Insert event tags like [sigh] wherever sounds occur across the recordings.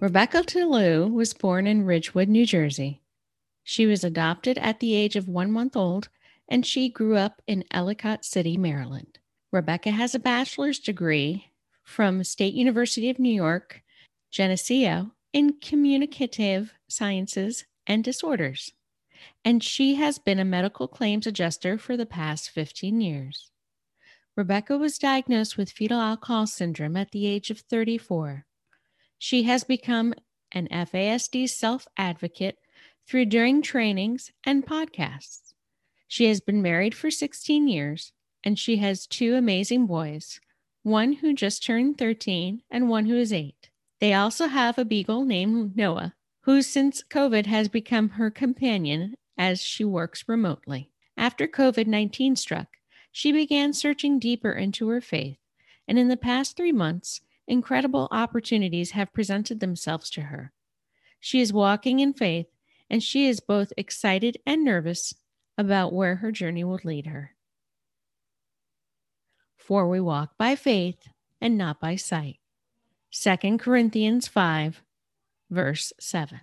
Rebecca Tillou was born in Ridgewood, New Jersey. She was adopted at the age of one month old, and she grew up in Ellicott City, Maryland. Rebecca has a bachelor's degree from State University of New York, Geneseo, in communicative sciences and disorders. And she has been a medical claims adjuster for the past 15 years. Rebecca was diagnosed with fetal alcohol syndrome at the age of 34. She has become an FASD self advocate through during trainings and podcasts. She has been married for 16 years and she has two amazing boys, one who just turned 13 and one who is 8. They also have a beagle named Noah, who since COVID has become her companion as she works remotely. After COVID 19 struck, she began searching deeper into her faith, and in the past three months, incredible opportunities have presented themselves to her. She is walking in faith, and she is both excited and nervous about where her journey will lead her. For we walk by faith and not by sight. 2 Corinthians 5, verse 7.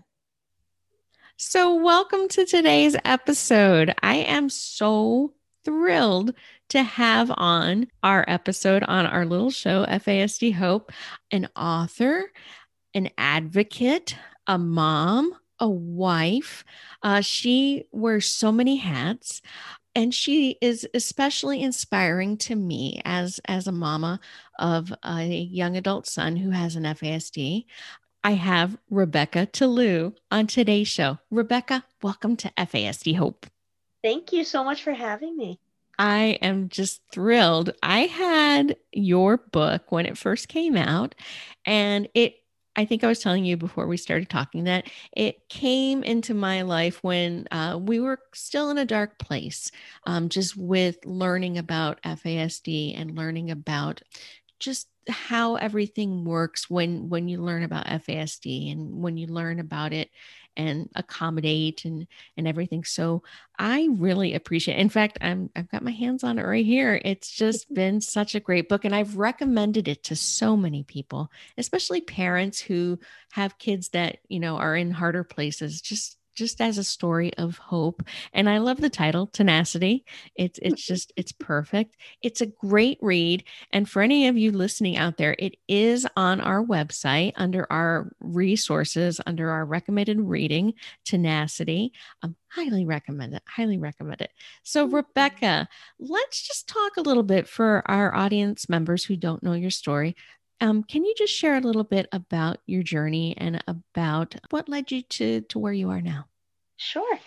So, welcome to today's episode. I am so thrilled to have on our episode on our little show, FASD Hope, an author, an advocate, a mom, a wife. Uh, she wears so many hats. And she is especially inspiring to me as, as a mama of a young adult son who has an FASD. I have Rebecca Tillou on today's show. Rebecca, welcome to FASD Hope. Thank you so much for having me. I am just thrilled. I had your book when it first came out, and it I think I was telling you before we started talking that it came into my life when uh, we were still in a dark place, um, just with learning about FASD and learning about just how everything works when when you learn about FASD and when you learn about it and accommodate and and everything. So I really appreciate. It. In fact, I'm I've got my hands on it right here. It's just been such a great book, and I've recommended it to so many people, especially parents who have kids that you know are in harder places. Just just as a story of hope. And I love the title, Tenacity. It's it's [laughs] just it's perfect. It's a great read. And for any of you listening out there, it is on our website under our resources, under our recommended reading, Tenacity. Um, highly recommend it. Highly recommend it. So, Rebecca, let's just talk a little bit for our audience members who don't know your story um, can you just share a little bit about your journey and about what led you to to where you are now? Sure.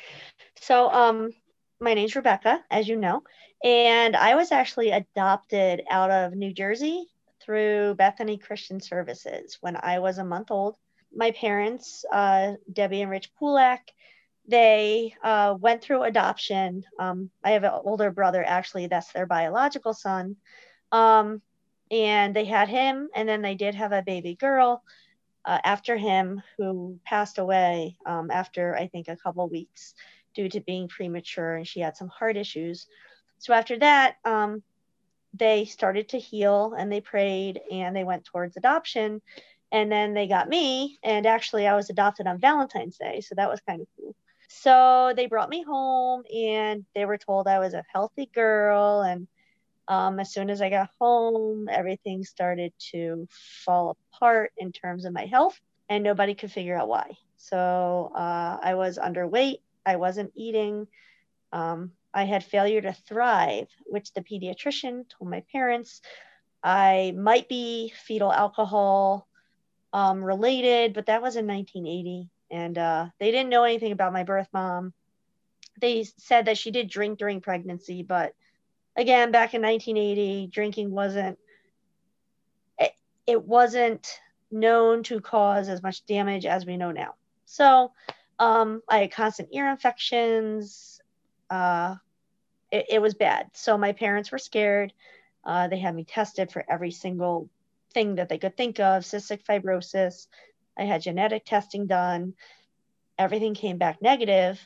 So, um, my name's Rebecca, as you know, and I was actually adopted out of New Jersey through Bethany Christian Services when I was a month old. My parents, uh, Debbie and Rich Pulak, they uh, went through adoption. Um, I have an older brother, actually, that's their biological son. Um, and they had him and then they did have a baby girl uh, after him who passed away um, after i think a couple weeks due to being premature and she had some heart issues. So after that um, they started to heal and they prayed and they went towards adoption. And then they got me and actually i was adopted on valentine's day so that was kind of cool. So they brought me home and they were told i was a healthy girl and um, as soon as I got home, everything started to fall apart in terms of my health, and nobody could figure out why. So uh, I was underweight, I wasn't eating. Um, I had failure to thrive, which the pediatrician told my parents I might be fetal alcohol um, related, but that was in 1980. And uh, they didn't know anything about my birth mom. They said that she did drink during pregnancy, but again, back in 1980, drinking wasn't it, it wasn't known to cause as much damage as we know now. So um, I had constant ear infections. Uh, it, it, was bad. So my parents were scared. Uh, they had me tested for every single thing that they could think of cystic fibrosis. I had genetic testing done. Everything came back negative.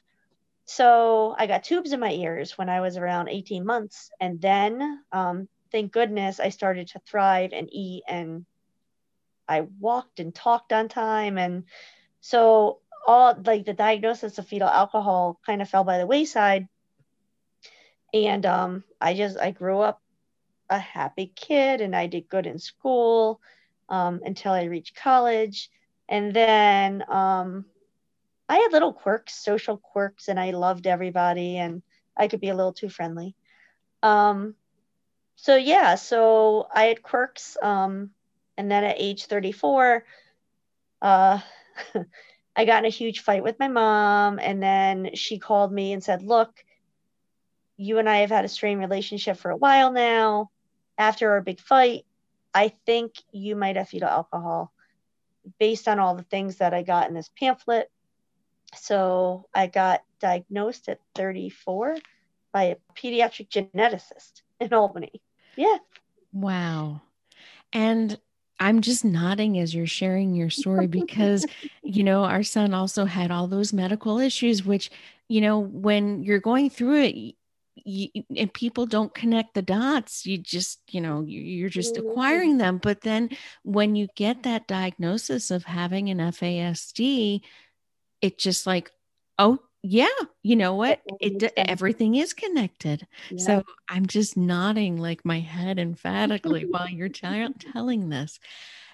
So I got tubes in my ears when I was around 18 months. And then, um, thank goodness, I started to thrive and eat and I walked and talked on time. And so all like the diagnosis of fetal alcohol kind of fell by the wayside. And um, I just, I grew up a happy kid and I did good in school um, until I reached college. And then um, I had little quirks, social quirks, and I loved everybody and I could be a little too friendly. Um, so yeah, so I had quirks. Um, and then at age 34, uh, [laughs] I got in a huge fight with my mom. And then she called me and said, Look, you and I have had a strained relationship for a while now. After our big fight, I think you might have fetal alcohol based on all the things that I got in this pamphlet. So I got diagnosed at 34 by a pediatric geneticist in Albany. Yeah. Wow. And I'm just nodding as you're sharing your story [laughs] because, you know, our son also had all those medical issues, which, you know, when you're going through it, you, and people don't connect the dots you just you know you're just mm-hmm. acquiring them but then when you get that diagnosis of having an fasd it just like oh yeah you know what? It everything is connected. Yeah. so i'm just nodding like my head emphatically while you're t- [laughs] telling this.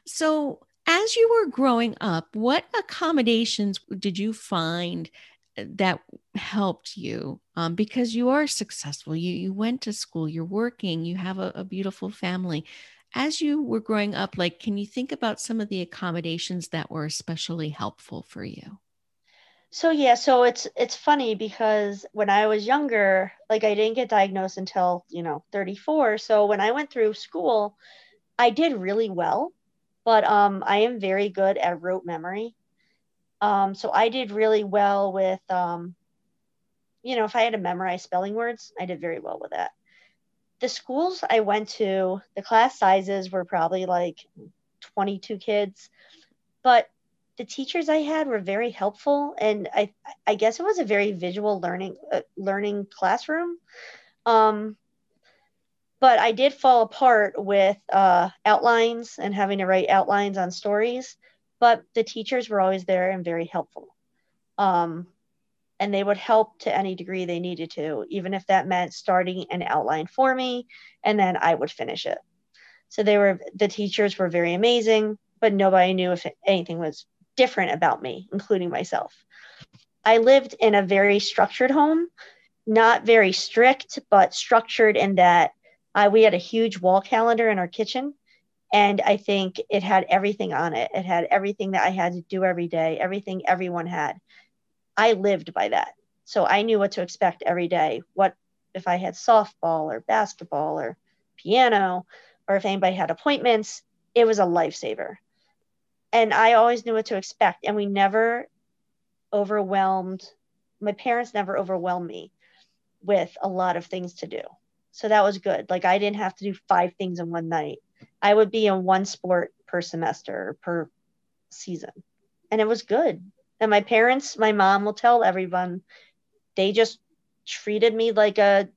So as you were growing up what accommodations did you find uh, that helped you? Um, because you are successful. You you went to school. You're working. You have a, a beautiful family. As you were growing up like can you think about some of the accommodations that were especially helpful for you so yeah, so it's it's funny because when I was younger, like I didn't get diagnosed until, you know, 34. So when I went through school, I did really well, but um I am very good at rote memory. Um so I did really well with um you know, if I had to memorize spelling words, I did very well with that. The schools I went to, the class sizes were probably like 22 kids, but the teachers I had were very helpful, and I I guess it was a very visual learning uh, learning classroom. Um, but I did fall apart with uh, outlines and having to write outlines on stories. But the teachers were always there and very helpful. Um, and they would help to any degree they needed to, even if that meant starting an outline for me and then I would finish it. So they were the teachers were very amazing, but nobody knew if anything was different about me, including myself. I lived in a very structured home, not very strict, but structured in that we had a huge wall calendar in our kitchen. And I think it had everything on it. It had everything that I had to do every day, everything everyone had. I lived by that. So I knew what to expect every day. What if I had softball or basketball or piano, or if anybody had appointments, it was a lifesaver and I always knew what to expect. And we never overwhelmed, my parents never overwhelmed me with a lot of things to do. So that was good. Like I didn't have to do five things in one night. I would be in one sport per semester, or per season. And it was good. And my parents, my mom will tell everyone, they just treated me like a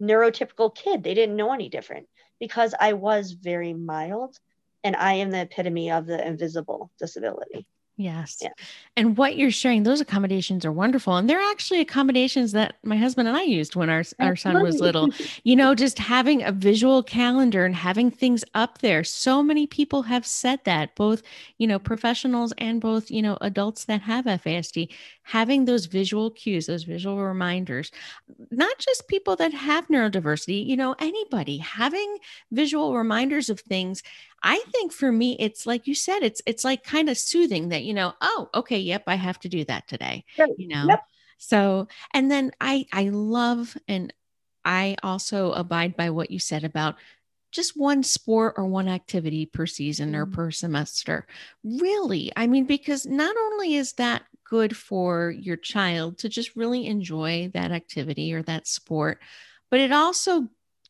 neurotypical kid. They didn't know any different because I was very mild and I am the epitome of the invisible disability. Yes. Yeah. And what you're sharing, those accommodations are wonderful. And they're actually accommodations that my husband and I used when our, our son was little. You know, just having a visual calendar and having things up there. So many people have said that, both, you know, professionals and both, you know, adults that have FASD, having those visual cues, those visual reminders, not just people that have neurodiversity, you know, anybody having visual reminders of things I think for me, it's like you said, it's it's like kind of soothing that you know, oh, okay, yep, I have to do that today. You know, yep. so and then I I love and I also abide by what you said about just one sport or one activity per season or Mhm. per semester. Really, I mean, because not only is that good for your child to just really enjoy that activity or that sport, but it also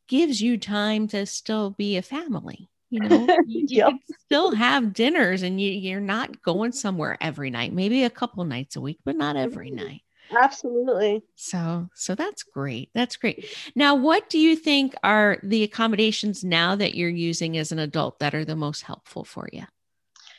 gives you time to still be a family. You know, [laughs] you, Yep. still have dinners and you, you're not going somewhere every night, maybe a couple nights a week, but not every Mhm. night. Absolutely. So, so that's great. That's great. Now, what do you think are the accommodations now that you're using as an adult that are the most helpful for you?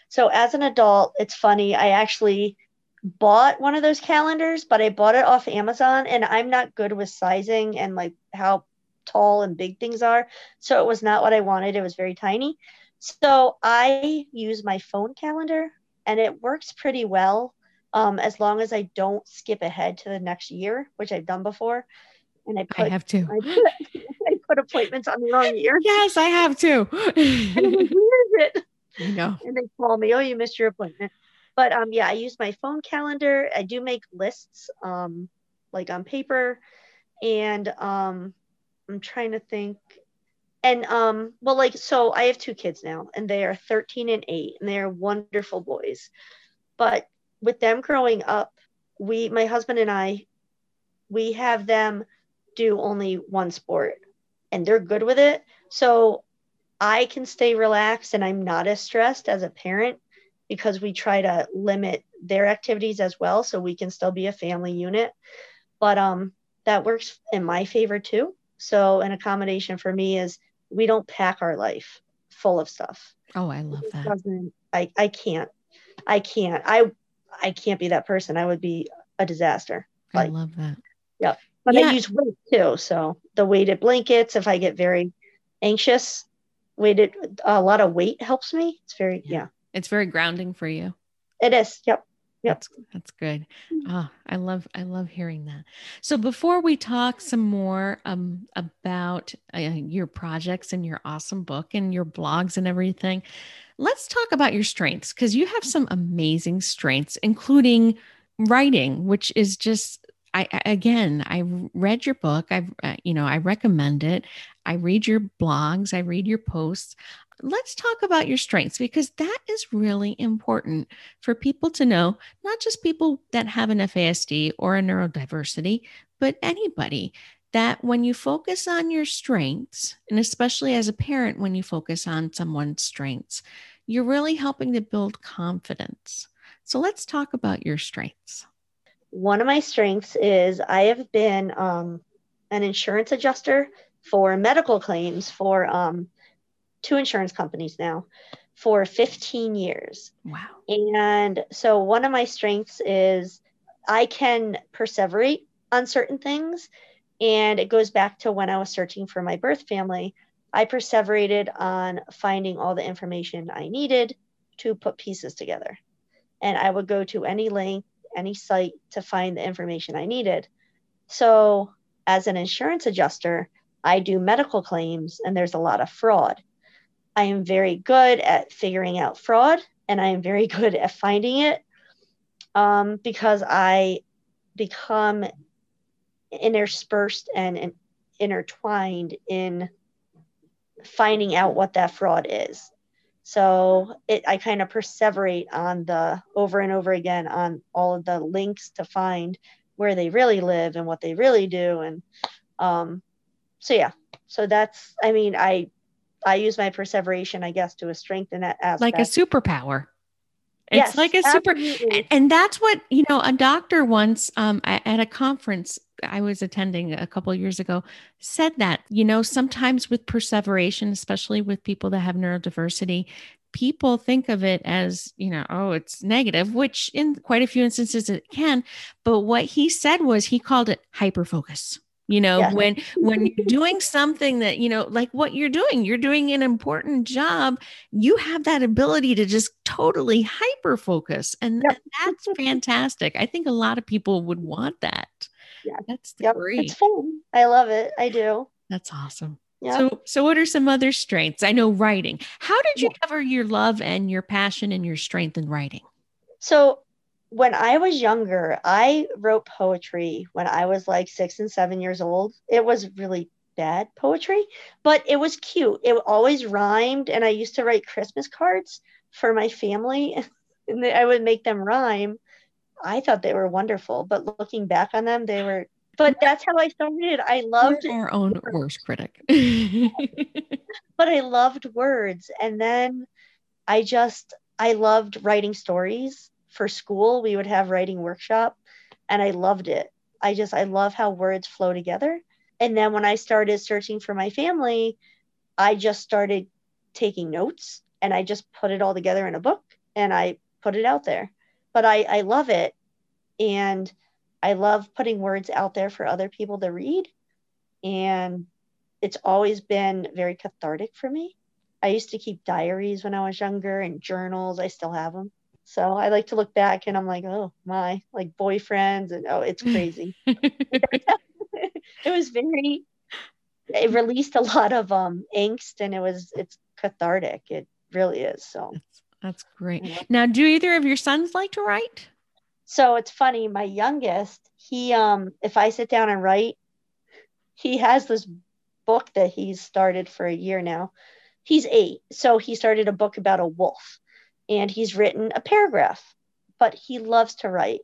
So as an adult, it's funny. I actually bought one of those calendars, but I bought it off Amazon and I'm not good with sizing and like how tall and big things are. So it was not what I wanted. It was very tiny. So I use my phone calendar and it works pretty well um, as long as I don't skip ahead to the next year, which I've done before. And I I have to. [laughs] I put, I put appointments on the wrong year. [laughs] Yes, I have to. [laughs] And I'm like, where is it? Know. and they call me, oh, you missed your appointment. But um, yeah, I use my phone calendar. I do make lists, um, like on paper, and um, I'm trying to think. And um, well, like so, I have two kids now, and they are 13 and 8, and they are wonderful boys. But with them growing up, we, my husband and I, we have them do only one sport, and they're good with it. So I can stay relaxed and I'm not as stressed as a parent because we try to limit their activities as well so we can still be a family unit. But um that works in my favor too. So an accommodation for me is we don't pack our life full of stuff. Oh, I love that. I I can't. I can't. I I can't be that person. I would be a disaster. I like- love that. But Yeah. I use weight too. So the weighted blankets, if I get very anxious, weighted a lot of weight helps me. It's very Yeah. yeah. It's very grounding for you. It is. Yep. Yep. That's that's good. Ah, I love I love hearing that. So before we talk some more um, about uh, your projects and your awesome book and your blogs and everything, let's talk about your strengths because you have some amazing strengths, including writing, which is just I I- again I read your book. I've uh, you know I recommend it. I read your blogs. I read your posts. Let's talk about your strengths because that is really important for people to know, not just people that have an FASD or a neurodiversity, but anybody that when you focus on your strengths, and especially as a parent, when you focus on someone's strengths, you're really helping to build confidence. So let's talk about your strengths. One of my strengths is I have been um, an insurance adjuster for medical claims for um, two insurance companies now for 15 years. Wow. And so one of my strengths is I can perseverate on certain things. And it goes back to when I was searching for my birth family. I perseverated on finding all the information I needed to put pieces together. And I would go to any link, any site to find the information I needed. So, as an insurance adjuster, I do medical claims and there's a lot of fraud. I am very good at figuring out fraud and I am very [laughs] good at finding it um, because I become interspersed and, and intertwined in finding out what that fraud is. So it, I kind of perseverate on the over and over again on all of the links to find where they really live and what they really do. And um, so, yeah, so that's, I mean, I, I use my perseveration, I guess, to a strength in that aspect. Like a superpower. It's Yes, like a super, absolutely. and, that's what you know a doctor once um, at a conference i was attending a couple of years ago said that you know sometimes with perseveration especially with people that have neurodiversity people think of it as you know oh it's negative which in quite a few instances it can but what he said was he called it hyperfocus you know Yes. when when you're doing something that you know like what you're doing you're doing an important job you have that ability to just totally hyper focus and Yep. that's [laughs] fantastic i think a lot of people would want that Yeah. that's Yep, great it's fun. I love it. I do. that's awesome Yeah. so so what are some other strengths i know writing how did you Yeah. cover your love and your passion and your strength in writing So when I was younger, I wrote poetry when I was like six and seven years old. It was really bad poetry, but it was cute. It always rhymed, and I used to write Christmas cards for my family, [laughs] and I would make them rhyme. I thought they were wonderful, but looking back on them, they were. But that's how I started. I loved We're our own worst critic. [laughs] but I loved words, and then I just I loved writing stories for school. We would have writing workshop, and I loved it. I just I love how words flow together. And then when I started searching for my family, I just started taking notes and I just put it all together in a book and I put it out there. But I, I love it. And I love putting words out there for other people to read. And it's always been very cathartic for me. I used to keep diaries when I was younger and journals. I still have them. So I like to look back and I'm like, oh my, like boyfriends and oh, it's [laughs] crazy. [laughs] it was very it released a lot of um angst and it was it's cathartic. It really is. So that's, that's great. Yeah. Now, do either of your sons like to write? So it's funny, my youngest, he um if I sit down and write, he has this book that he's started for a year now. He's eight. So he started a book about a wolf and he's written a paragraph, but he loves to write.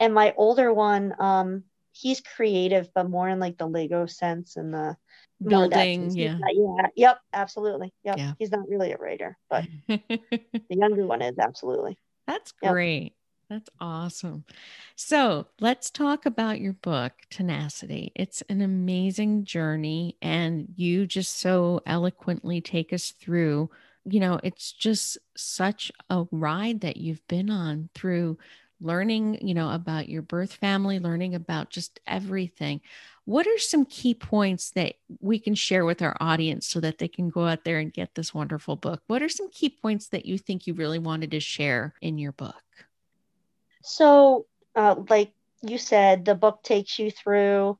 And my older one, um, he's creative, but more in like the Lego sense and the building. Yeah. Not, yeah. Yep. Absolutely. Yep. Yeah. He's not really a writer, but [laughs] the younger one is absolutely. That's great. Yep. That's awesome. So let's talk about your book, Tenacity. It's an amazing journey, and you just so eloquently take us through you know, it's just such a ride that you've been on through learning, you know, about your birth family, learning about just everything. What are some key points that we can share with our audience so that they can go out there and get this wonderful book? What are some key points that you think you really wanted to share in your book? So, uh, like you said, the book takes you through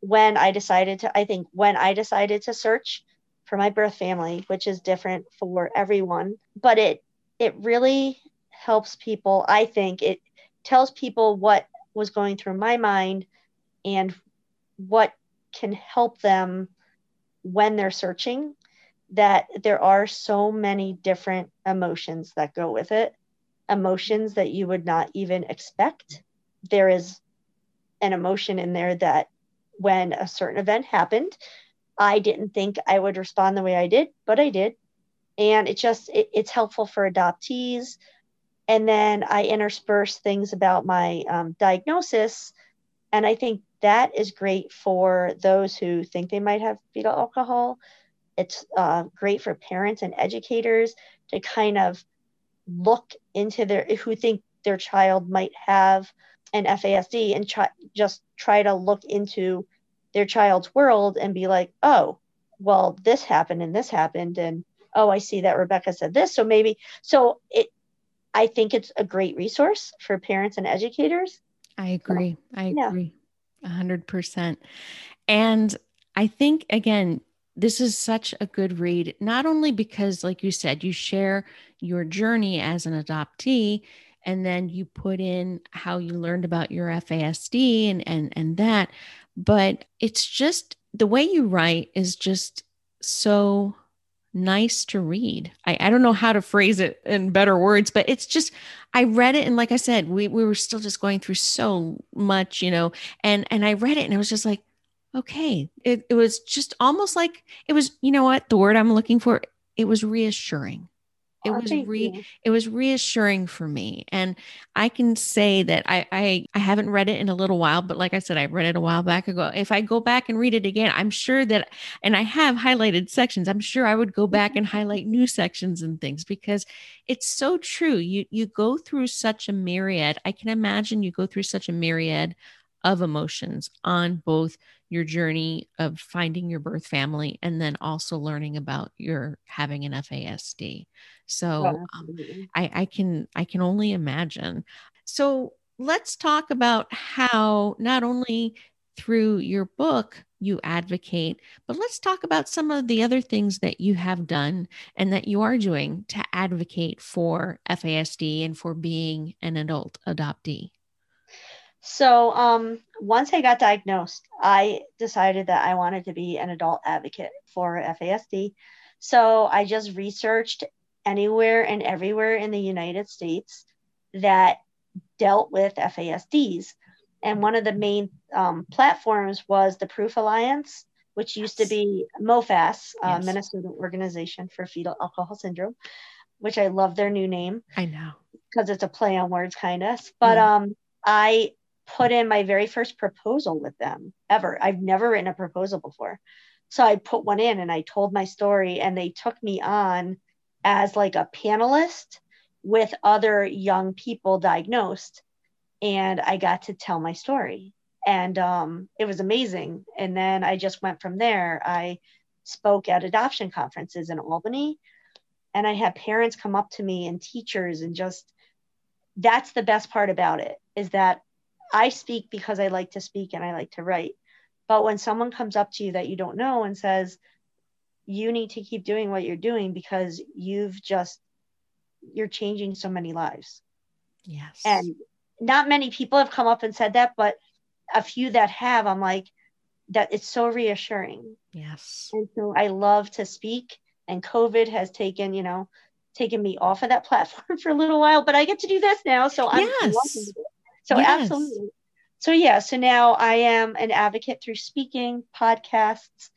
when I decided to, I think, when I decided to search for my birth family, which is different for everyone. But it it really helps people. I think it tells people what was going through my mind and what can help them when they're searching that there are so many different emotions that go with it emotions that you would not even expect there is an emotion in there that when a certain event happened I didn't think I would respond the way I did, but I did. And it just, it, it's helpful for adoptees. And then I intersperse things about my um, diagnosis. And I think that is great for those who think they might have fetal alcohol. It's uh, great for parents and educators to kind of look into their, who think their child might have an FASD and try, just try to look into their child's world and be like, oh, well, this happened and this happened. And oh, I see that Rebecca said this. So maybe, so it, I think it's a great resource for parents and educators. I agree. I agree a hundred percent. And I think again, this is such a good read, not only because, like you said, you share your journey as an adoptee, and then you put in how you learned about your FASD and and and that, but it's just the way you write is just so nice to read. I, I don't know how to phrase it in better words, but it's just I read it and like I said, we we were still just going through so much, you know, and and I read it and it was just like, okay. It it was just almost like it was, you know what, the word I'm looking for, it was reassuring it oh, was re it was reassuring for me. And i can say that I, I i haven't read it in a little while but like i said i read it a while back ago. If i go back and read it again i'm sure that and i have highlighted sections i'm sure i would go back and mm-hmm. highlight new sections and things because it's so true. You you go through such a myriad i can imagine you go through such a myriad of emotions on both your journey of finding your birth family and then also learning about your having an FASD. So um, I, I can I can only imagine. So let's talk about how not only through your book you advocate, but let's talk about some of the other things that you have done and that you are doing to advocate for FASD and for being an adult adoptee. So um, once I got diagnosed, I decided that I wanted to be an adult advocate for FASD. So I just researched anywhere and everywhere in the United States that dealt with FASDs. And one of the main um, platforms was the Proof Alliance, which used to be MOFAS, uh, yes. Minnesota Organization for Fetal Alcohol Syndrome, which I love their new name. I know. Because it's a play on words, kind of. But mm. um, I put in my very first proposal with them ever. I've never written a proposal before. So I put one in and I told my story, and they took me on as like a panelist with other young people diagnosed. And I got to tell my story. And um, it was amazing. And then I just went from there. I spoke at adoption conferences in Albany. And I had parents come up to me and teachers, and just that's the best part about it is that I speak because I like to speak and I like to write. But when someone comes up to you that you don't know and says, you need to keep doing what you're doing because you've just, you're changing so many lives. Yes. And not many people have come up and said that, but a few that have, I'm like, that it's so reassuring. Yes. And so I love to speak, and COVID has taken, you know, taken me off of that [laughs] platform for a little while, but I get to do this now. So I'm yes. So yes. absolutely. So yeah, so now I am an advocate through speaking, podcasts.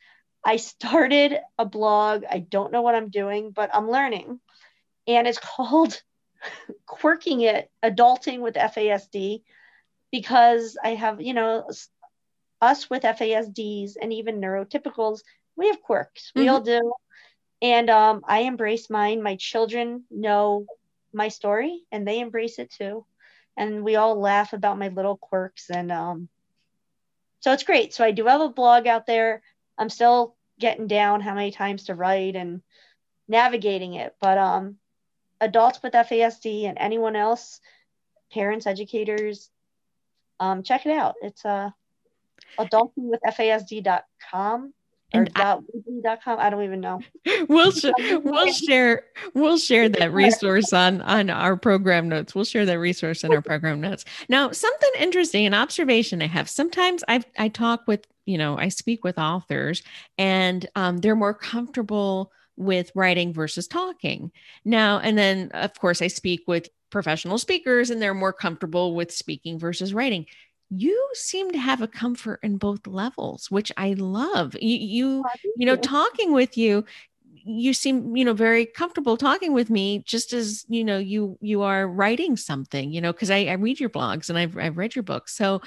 I started a blog. I don't know what I'm doing, but I'm learning. And it's [laughs] called Quirking It, Adulting with FASD, because I have, you know, us with FASDs and even neurotypicals, we have quirks. We mm-hmm. all do. And um, I embrace mine. My children know my story and they embrace it too and we all laugh about my little quirks and um, so it's great. So i do have a blog out there. I'm still getting down how many times to write and navigating it but um, adults with fasd and anyone else parents educators um, check it out. It's uh, adultingwithfasd.com or and dot com. I don't even know. [laughs] We'll [laughs] sh- we'll share we'll share that [laughs] resource on on our program notes. We'll share that resource in our program notes. Now, something interesting, an observation I have. Sometimes I I talk with you know I speak with authors, and um, they're more comfortable with writing versus talking. Now, and then of course I speak with professional speakers, and they're more comfortable with speaking versus writing you seem to have a comfort in both levels which i love. You you, you know talking with you you seem you know very comfortable talking with me just as you know you you are writing something you know because I, I read your blogs and I've, I've read your books. So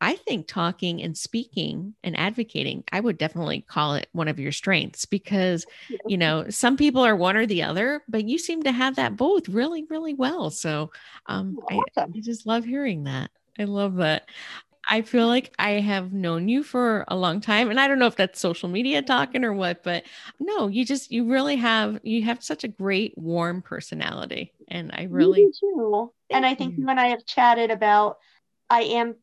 i think talking and speaking and advocating i would definitely call it one of your strengths because you [laughs] know some people are one or the other but you seem to have that both really really well. So um. I, I just love hearing that I love that. I feel like I have known you for a long time and I don't know if that's social media talking or what but no you just you really have you have such a great warm personality and I really too. And I think you and I have chatted about I am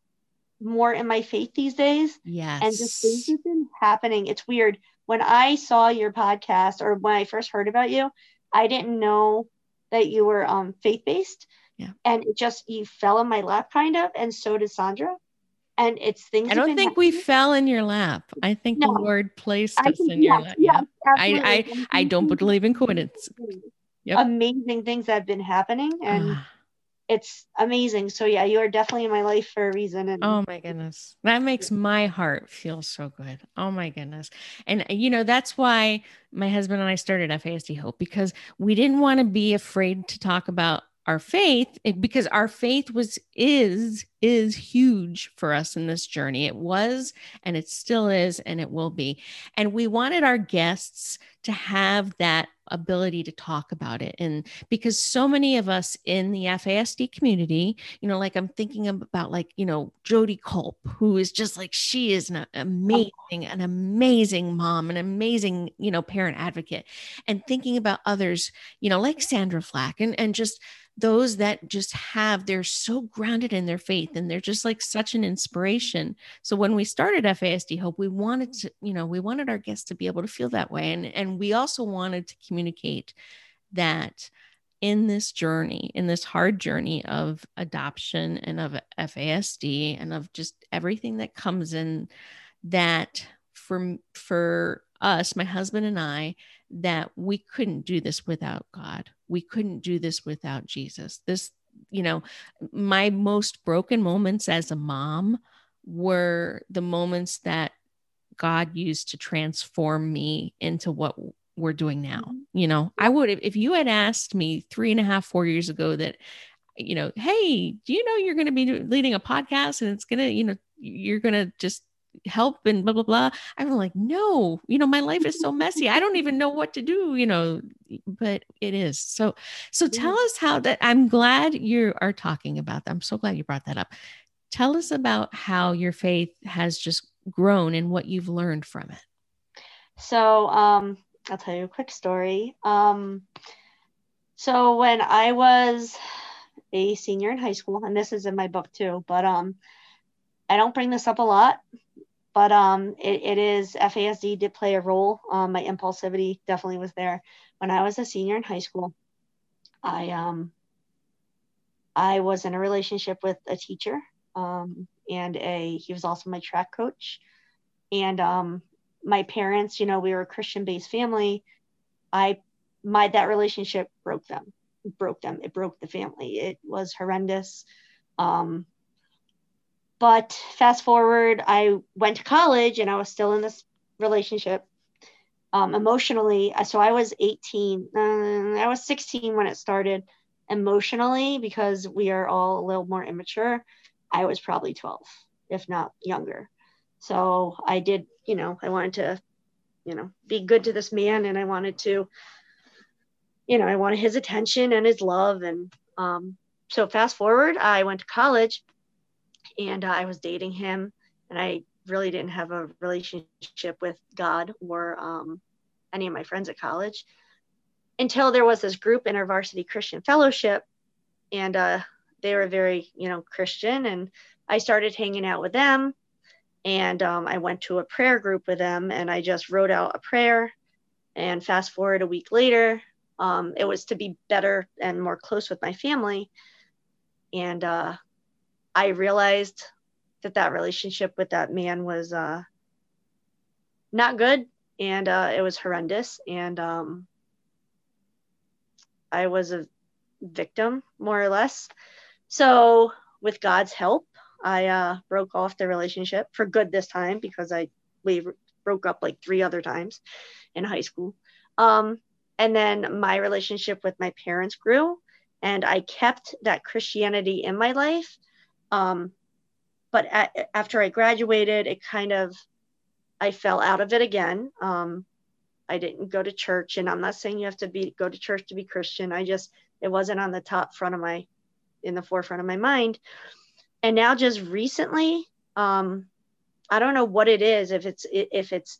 more in my faith these days. Yes. And just things have been happening. It's weird. When I saw your podcast or when I first heard about you, I didn't know that you were um faith based. Yeah. And it just you fell in my lap kind of, and so did Sandra. And it's things. I don't think happening. we fell in your lap. I think no. the Lord placed us in your lap. Yeah. I I I don't believe in coincidence. Yep. Amazing things that have been happening and ah. it's amazing. So yeah, you are definitely in my life for a reason. And oh my goodness. That makes my heart feel so good. Oh my goodness. And you know, that's why my husband and I started FASD Hope because we didn't want to be afraid to talk about our faith because our faith was is is huge for us in this journey. It was and it still is and it will be. And we wanted our guests to have that ability to talk about it. And because so many of us in the FASD community you know like I'm thinking about like you know Jodee Kulp who is just like she is an oh. amazing an amazing mom an amazing you know parent advocate. And thinking about others you know like Sandra Flack and and just those that just have they're so grounded in their faith and they're just like such an inspiration. So when we started fasd hope we wanted to you know we wanted our guests to be able to feel that way. And and we also wanted to communicate that in this journey, in this hard journey of adoption and of FASD and of just everything that comes in that for for us, my husband and I, that we couldn't do this without God. We couldn't do this without Jesus. This, you know, my most broken moments as a mom were the moments that God used to transform me into what we're doing now. Mm-hmm. You know, I would if you had asked me three and a half, four years ago that, you know, hey, do you know you're going to be leading a podcast and it's going to, you know, you're going to just help and blah blah blah i'm like no you know my life is so messy. I don't even [laughs] know what to do you know? But it is. So so tell us how that i'm glad you are talking about that. I'm so glad you brought that up. Tell us about how your faith has just grown and what you've learned from it. So um i'll tell you a quick story um so when i was a senior in high school and this is in my book too but um I don't bring this up a lot, but um, it, it is FASD did play a role. Um, my impulsivity definitely was there when I was a senior in high school. I um, I was in a relationship with a teacher, um, and a he was also my track coach, and um, my parents, you know, we were a Christian-based family. I my that relationship broke them, broke them. It broke the family. It was horrendous. Um, but fast forward, I went to college and I was still in this relationship um, emotionally. So I was 18, uh, I was 16 when it started. Emotionally, because we are all a little more immature, I was probably 12, if not younger. So I did, you know, I wanted to, you know, be good to this man and I wanted to, you know, I wanted his attention and his love. And um, so fast forward, I went to college and uh, I was dating him, and I really didn't have a relationship with God or um, any of my friends at college until there was this group InterVarsity Christian Fellowship, and uh, they were very, you know, Christian, and I started hanging out with them, and um, I went to a prayer group with them, and I just wrote out a prayer, and fast forward a week later, um, it was to be better and more close with my family, and uh, I realized that that relationship with that man was uh, not good and uh, it was horrendous. And um, I was a victim, more or less. So, with God's help, I uh, broke off the relationship for good this time because I we broke up like three other times in high school. Um, and then my relationship with my parents grew, and I kept that Christianity in my life um, but at, after I graduated, it kind of, I fell out of it again. Um, I didn't go to church, and I'm not saying you have to be go to church to be Christian. I just it wasn't on the top front of my, in the forefront of my mind. And now, just recently, um, I don't know what it is. If it's if it's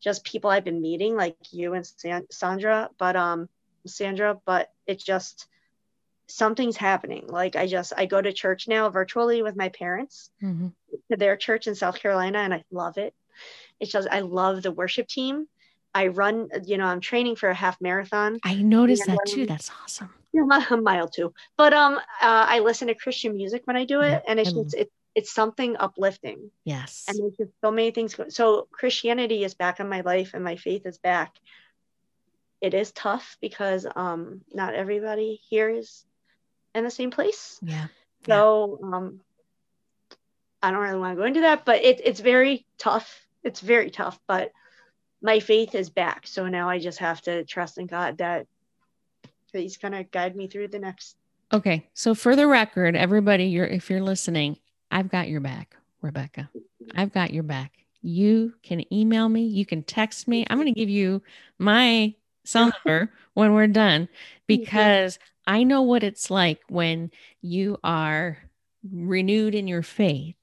just people I've been meeting, like you and Sandra, but um, Sandra, but it just something's happening. Like I just I go to church now virtually with my parents mm-hmm. to their church in South Carolina, and I love it. It's just I love the worship team. I run, you know, I'm training for a half marathon. I noticed that too. That's awesome. Yeah, [laughs] a mile too. But um, uh, I listen to Christian music when I do it, yeah, and it's just it, it's something uplifting. Yes. And there's just so many things. So Christianity is back in my life, and my faith is back. It is tough because um, not everybody here is in the same place. Yeah. So um, I don't really want to go into that, but it, it's very tough. It's very tough, but my faith is back. So now I just have to trust in God that He's gonna guide me through the next. Okay. So for the record, everybody, you're if you're listening, I've got your back, Rebecca. I've got your back. You can email me. You can text me. I'm going to give you my cell [laughs] number when we're done because I know what it's like when you are renewed in your faith.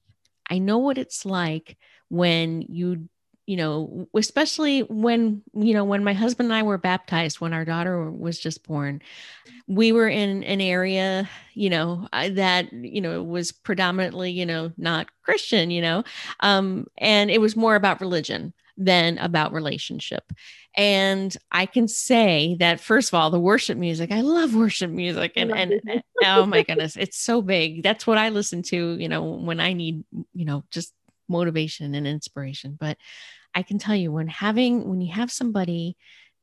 I know what it's like when you you know especially when you know when my husband and I were baptized when our daughter was just born we were in an area you know that you know was predominantly you know not christian you know um and it was more about religion than about relationship. And I can say that first of all, the worship music, I love worship music. And, and, and oh my [laughs] goodness, it's so big. That's what I listen to, you know, when I need, you know, just motivation and inspiration. But I can tell you when having, when you have somebody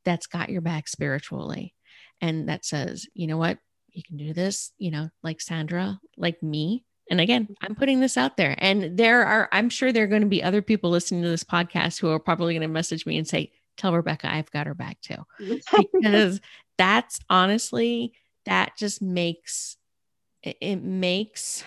that's got your back spiritually and that says, you know what, you can do this, you know, like Sandra, like me, and again, mm-hmm. I'm putting this out there. And there are, I'm sure there are going to be other people listening to this podcast who are probably going to message me and say, Tell Rebecca I've got her back too. [laughs] because that's honestly, that just makes it makes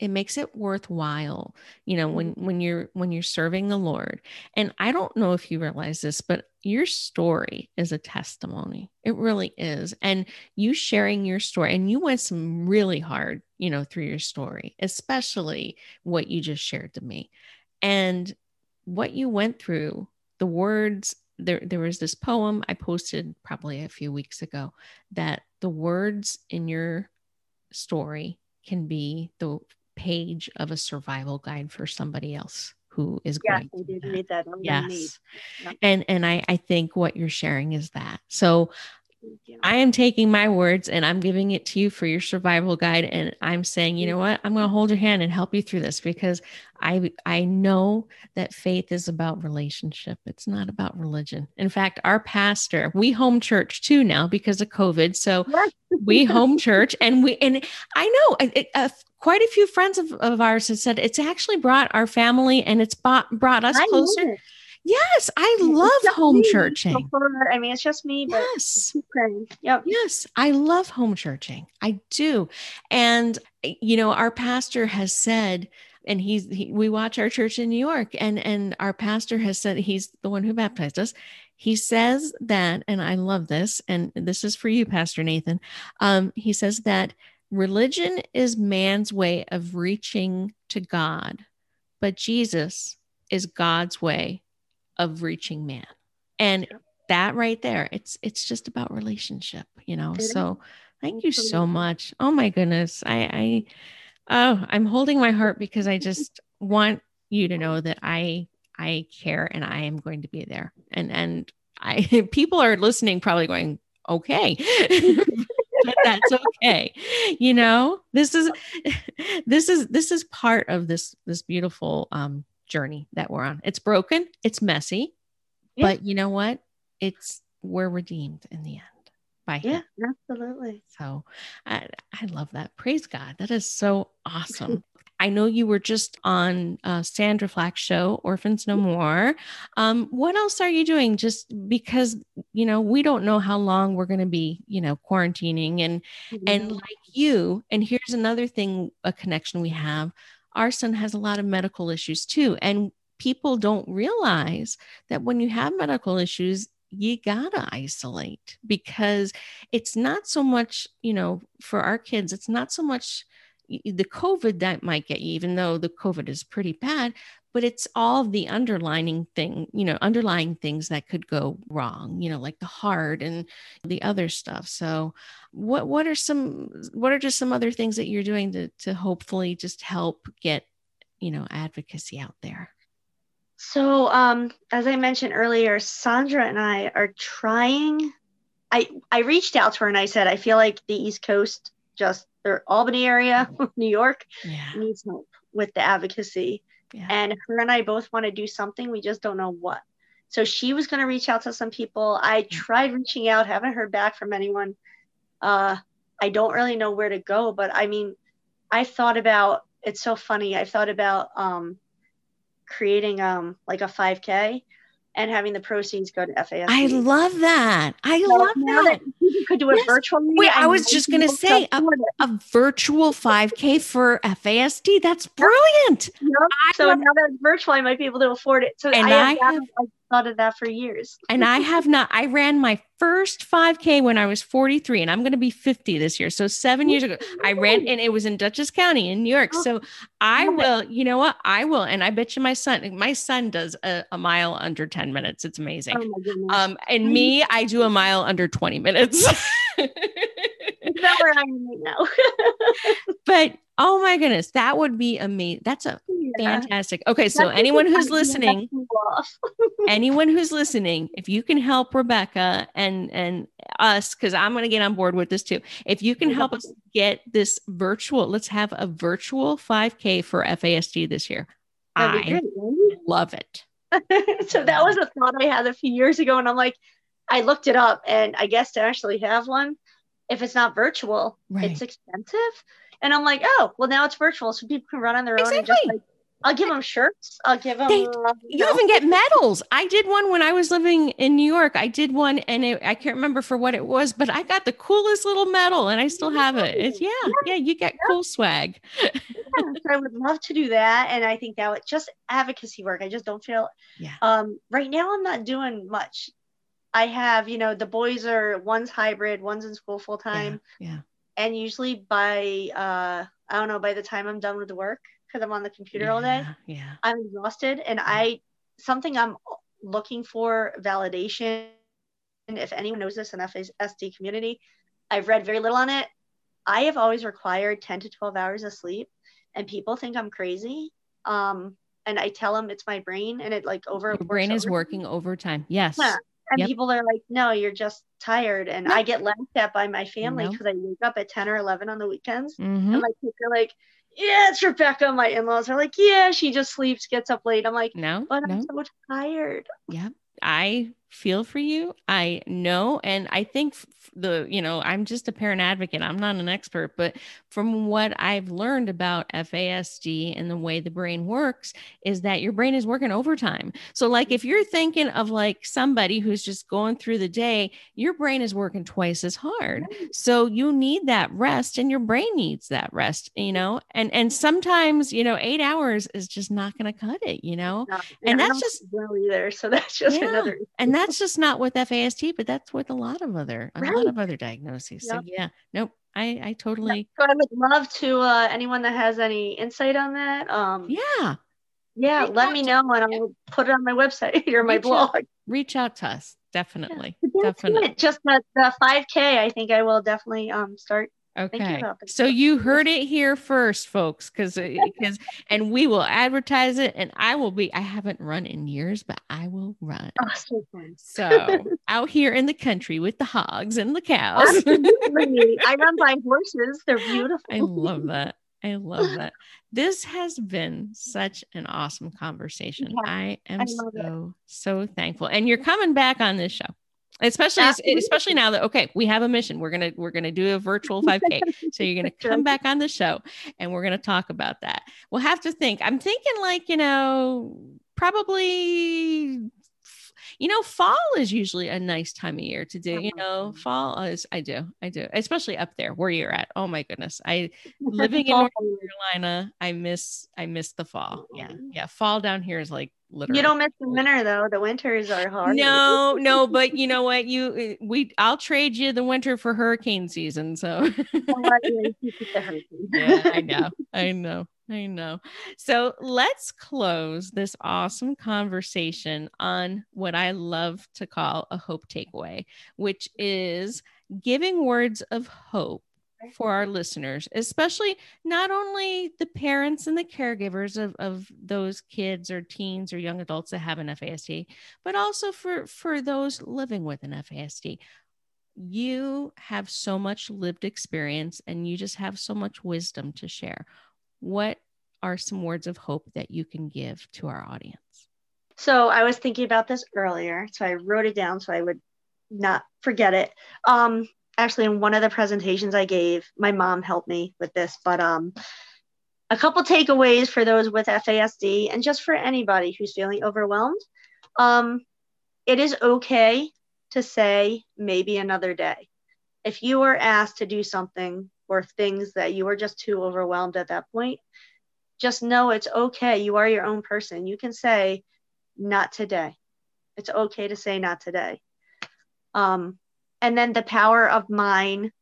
it makes it worthwhile you know when mm-hmm. when you're when you're serving the lord. And i don't know if you realize this but your story is a testimony. It really is. And you sharing your story and you went some really hard you know through your story especially what you just shared to me. And what you went through the words there there was this poem i posted probably a few weeks ago that the words in your story can be the page of a survival guide for somebody else who is yes, going. Did read that. yes, and and I I think what you're sharing is that. So I am taking my words and I'm giving it to you for your survival guide. And I'm saying, you know what? I'm going to hold your hand and help you through this because I I know that faith is about relationship. It's not about religion. In fact, our pastor, we home church too now because of COVID. So we [laughs] home church and we and I know it, uh, quite a few friends of, of ours have said it's actually brought our family and it's bought, brought us closer. Yes, I love home me. churching. I mean, it's just me, but yes. Yep. Yes, I love home churching. I do. And, you know, our pastor has said, and he's he, we watch our church in New York, and and our pastor has said he's the one who baptized us. He says that, and I love this, and this is for you, Pastor Nathan. Um, he says that religion is man's way of reaching to God, but Jesus is God's way of reaching man. And that right there, it's it's just about relationship, you know. So thank you so much. Oh my goodness. I I oh, I'm holding my heart because I [laughs] just want you to know that I I care and I am going to be there. And and I [laughs] people are listening probably going, okay. [laughs] but that's okay. You know, this is this is this is part of this this beautiful um journey that we're on. It's broken, it's messy, yeah. but you know what? It's we're redeemed in the end by yeah, him. absolutely. So I I love that. Praise God. That is so awesome. [laughs] I know you were just on uh, Sandra Flack's show, Orphans No More. Um, what else are you doing? Just because you know we don't know how long we're going to be, you know, quarantining, and mm-hmm. and like you. And here's another thing, a connection we have our son has a lot of medical issues too. And people don't realize that when you have medical issues, you gotta isolate because it's not so much, you know, for our kids, it's not so much the COVID that might get you, even though the COVID is pretty bad, but it's all the underlining thing, you know, underlying things that could go wrong, you know, like the heart and the other stuff. So what what are some what are just some other things that you're doing to to hopefully just help get, you know, advocacy out there? So um as I mentioned earlier, Sandra and I are trying I I reached out to her and I said I feel like the East Coast just the Albany area, [laughs] New York, yeah. needs help with the advocacy. Yeah. And her and I both want to do something. We just don't know what. So she was going to reach out to some people. I tried reaching out, haven't heard back from anyone. Uh, I don't really know where to go, but I mean, I thought about it's so funny. I thought about um, creating um, like a 5K and having the proceeds go to FASD. I love that. I so love that. that. You could do it yes. virtually. Wait, I was just going to say a, a, virtual 5K for FASD. That's brilliant. Yep. So now that it's virtual, I might be able to afford it. So and I, I have, have thought of that for years. and I have not. I ran my first 5K when I was 43, and I'm going to be 50 this year. So seven years ago, I ran, and it was in Dutchess County in New York. So I will. You know what? I will, and I bet you my son. My son does a, a mile under 10 minutes. It's amazing. Oh um, and me, I do a mile under 20 minutes. [laughs] That's where I am right now. [laughs] but oh my goodness, that would be amazing. That's a Yeah. Fantastic. Okay, so That's anyone who's I'm listening, [laughs] anyone who's listening, if you can help Rebecca and and us, because I'm going to get on board with this too. If you can help us get this virtual, let's have a virtual 5K for FASD this year. I great, love it. [laughs] so that was a thought I had a few years ago, and I'm like, I looked it up, and I guess to actually have one, if it's not virtual, Right. it's expensive. And I'm like, oh, well, now it's virtual, so people can run on their own Exactly. like, I'll give them shirts, I'll give them. They- uh, You even get medals. I did one when I was living in New York. I did one and it, I can't remember for what it was, but I got the coolest little medal and I still have it. It's yeah, yeah, you get cool swag. yeah, I would love to do that, and I think that would just advocacy work. I just don't feel. Yeah. Um, right now, I'm not doing much. I have, you know, the boys are one's hybrid, one's in school full time. Yeah. And usually by uh i don't know by the time i'm done with the work because i'm on the computer yeah. all day Yeah. i'm exhausted and i something i'm looking for validation and if anyone knows this in FASD community i've read very little on it i have always required 10 to 12 hours of sleep and people think i'm crazy um and i tell them it's my brain and it like over Your brain is works working overtime. Yes. Yeah. And Yep. people are like, no, you're just tired. And No. I get laughed at by my family No. because I wake up at 10 or 11 on the weekends. Mhm. And my kids are like, yeah, it's Rebecca. My in laws are like, yeah, she just sleeps, gets up late. I'm like, No. but no. I'm so tired. Yeah. I feel for you. I know. And I think the, you know, I'm just a parent advocate. I'm not an expert, but from what I've learned about FASD and the way the brain works is that your brain is working overtime. So, like, if you're thinking of like somebody who's just going through the day, your brain is working twice as hard. So you need that rest and your brain needs that rest, you know, and, and sometimes, you know, eight hours is just not going to cut it, you know? No, And that's just- well either. So that's just Yeah. another. and that's just not with FASD, but that's with a lot of other a lot of other diagnoses. So yeah, nope, I I totally So I would love to uh, anyone that has any insight on that. Um, yeah. yeah, Reach let out me to- know and I'll put it on my website [laughs] or my Reach out. blog. Reach out to us definitely, that's definitely. it. Just the, the 5K, I think I will definitely um start. You Okay, that. so you heard it here first, folks, because uh, [laughs] because and we will advertise it, and I will be. I haven't run in years, but I will run. Oh, so. So out here in the country with the hogs and the [laughs] cows. I run by [laughs] horses. They're beautiful. I love that. I love that. This has been such an awesome conversation. Yeah, I am I love it. so so thankful, and you're coming back on this show, especially Absolutely. especially now that okay, we have a mission. We're gonna we're gonna do a virtual 5K, [laughs] so you're gonna come back on the show, and we're gonna talk about that. We'll have to think. I'm thinking like you know probably. You know, fall is usually a nice time of year to do. You know, fall is I do, I do, especially up there where you're at. Oh my goodness, I [laughs] living in North Carolina, I miss I miss the fall. Yeah, yeah. Fall down here is like literally. You don't miss the winter though. The winters are hard. No, no, but you [laughs] know what? You uh, we I'll trade you the winter for hurricane season. So [laughs] yeah, I know, I know, I know. So let's close this awesome conversation on what I love to call a hope takeaway, which is giving words of hope for our listeners, especially not only the parents and the caregivers of, of those kids or teens or young adults that have an FASD, but also for, for those living with an FASD. You have so much lived experience and you just have so much wisdom to share. What are some words of hope that you can give to our audience? So I was thinking about this earlier, so I wrote it down so I would not forget it. Um, actually, in one of the presentations I gave, my mom helped me with this, but um, a couple takeaways for those with FASD and just for anybody who's feeling overwhelmed. Um, it is okay to say maybe another day. If you are asked to do something or things that you are just too overwhelmed at that point, just know it's okay. You are your own person. You can say, not today. It's okay to say not today. Um, and then the power of mine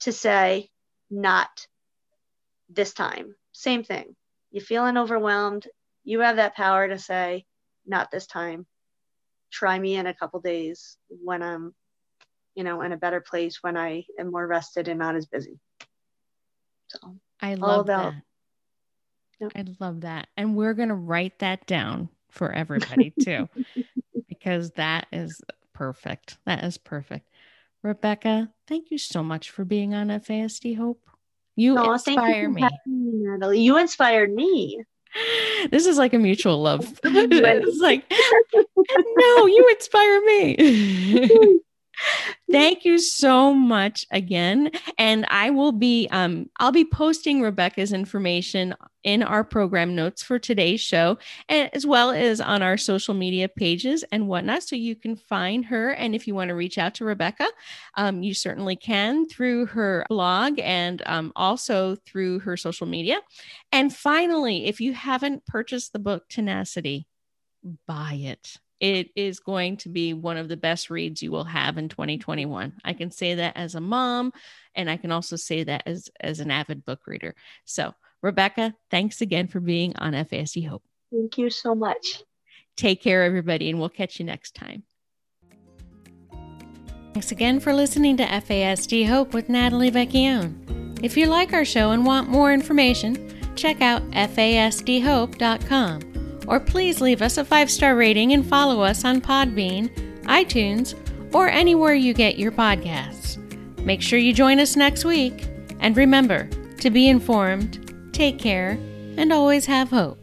to say not this time. Same thing. You feeling overwhelmed, you have that power to say not this time. Try me in a couple days when I'm, you know, in a better place when I am more rested and not as busy. So I love about- that. Yep. I love that. And we're going to write that down for everybody too, [laughs] because that is perfect. That is perfect. Rebecca, thank you so much for being on FASD Hope. You oh, inspire you me. me. Natalie. You inspired me. [laughs] This is like a mutual love. [laughs] [laughs] it's like, no, you inspire me. Thank you so much again. And I will be um I'll be posting Rebecca's information in our program notes for today's show, as well as on our social media pages and whatnot. So you can find her. And if you want to reach out to Rebecca, um, you certainly can through her blog and um, also through her social media. And finally, if you haven't purchased the book Tenacity, buy it it is going to be one of the best reads you will have in 2021. I can say that as a mom, and I can also say that as, as an avid book reader. So, Rebecca, thanks again for being on FASD Hope. Thank you so much. Take care, everybody, and we'll catch you next time. Thanks again for listening to FASD Hope with Natalie Vecchione. If you like our show and want more information, check out fasdhope.com or please leave us a five star rating and follow us on Podbean, iTunes, or anywhere you get your podcasts. Make sure you join us next week, and remember to be informed, take care, and always have hope.